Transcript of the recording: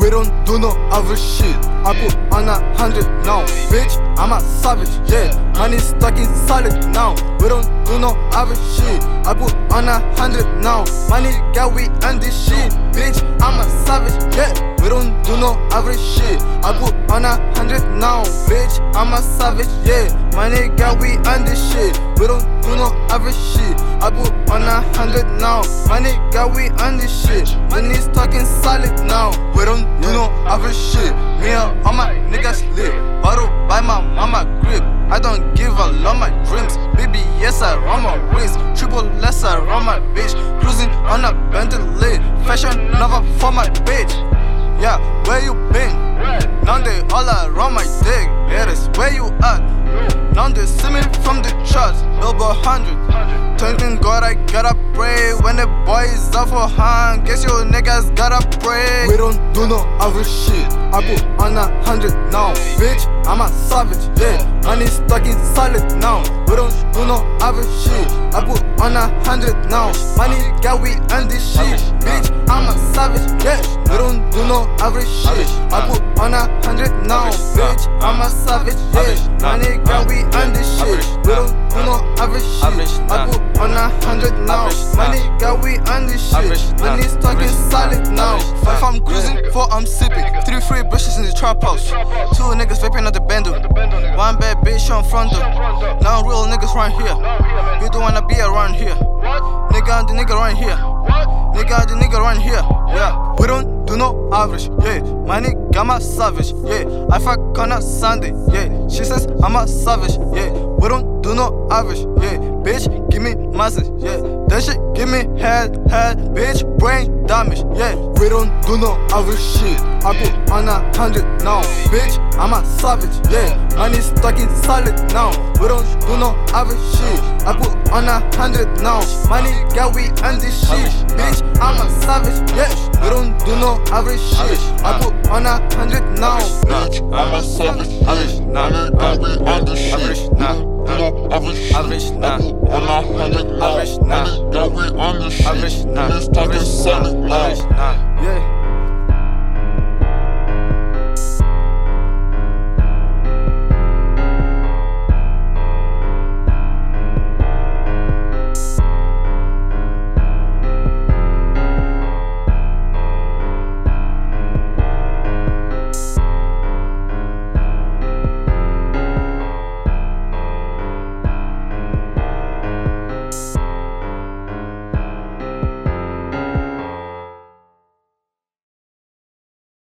We don't do no other shit. I put on a hundred now, bitch. I'm a savage, yeah. Money stuck in solid now. We don't do no other shit. I put on a hundred now. Money got we on this shit, bitch. I'm a savage, yeah. We don't do no other shit. I put on a hundred now, bitch. I'm a savage, yeah. Money got we on this shit. We don't do no other shit. I put on a hundred now. Money got we on this shit. Money's talking solid now. We don't do no other shit. Me and all my niggas lit. Bottle by my mama grip. I don't give a lot my dreams. Baby, yes, I run my wrist. Triple less, I run my bitch. Gotta pray. When the boy is up for hand, guess you niggas gotta pray. We don't do no other shit. I put on a hundred now. Bitch, I'm a savage, yeah. Money stuck in solid now. We don't do no other shit. I put on a hundred now. Money got we on this shit. Bitch, I'm a savage, yeah. We don't do no other shit. I put on a hundred now. Bitch, I'm a savage, yeah. Money got we on this shit. We don't do no other shit. I put on a hundred now. Money got we on this shit. Money's talking solid now. If I'm cruising, four I'm sipping. Three free brushes in the trap house. Two niggas vaping at the bando. One bad bitch on front door. Now real niggas right here. You don't wanna be around here. Nigga, and the nigga right here. Nigga, the nigga right here. Yeah, we don't do no average. Yeah, my nigga, I'm a savage. Yeah, I fuck on a Sunday. Yeah, she says I'm a savage. Yeah, we don't do no average. Yeah, bitch, give me message. Yeah, that shit give me head, head, bitch, brain damage. Yeah, we don't do no average shit. I put on a hundred now, bitch. I'm a savage. Yeah, money stuck in solid now. We don't do no average shit. I put on a hundred now. Money got we on this shit, bitch. I'm a savage. Yeah, we don't do no average shit. I put on a hundred now. Bitch, I'm a savage, yeah. Me on the shit. nah. You know, average nah. On a hundred now. Average, nah. Got me on the shit. Average, nah. Money's talking Average, solid nah. now. Average, nah. Yeah.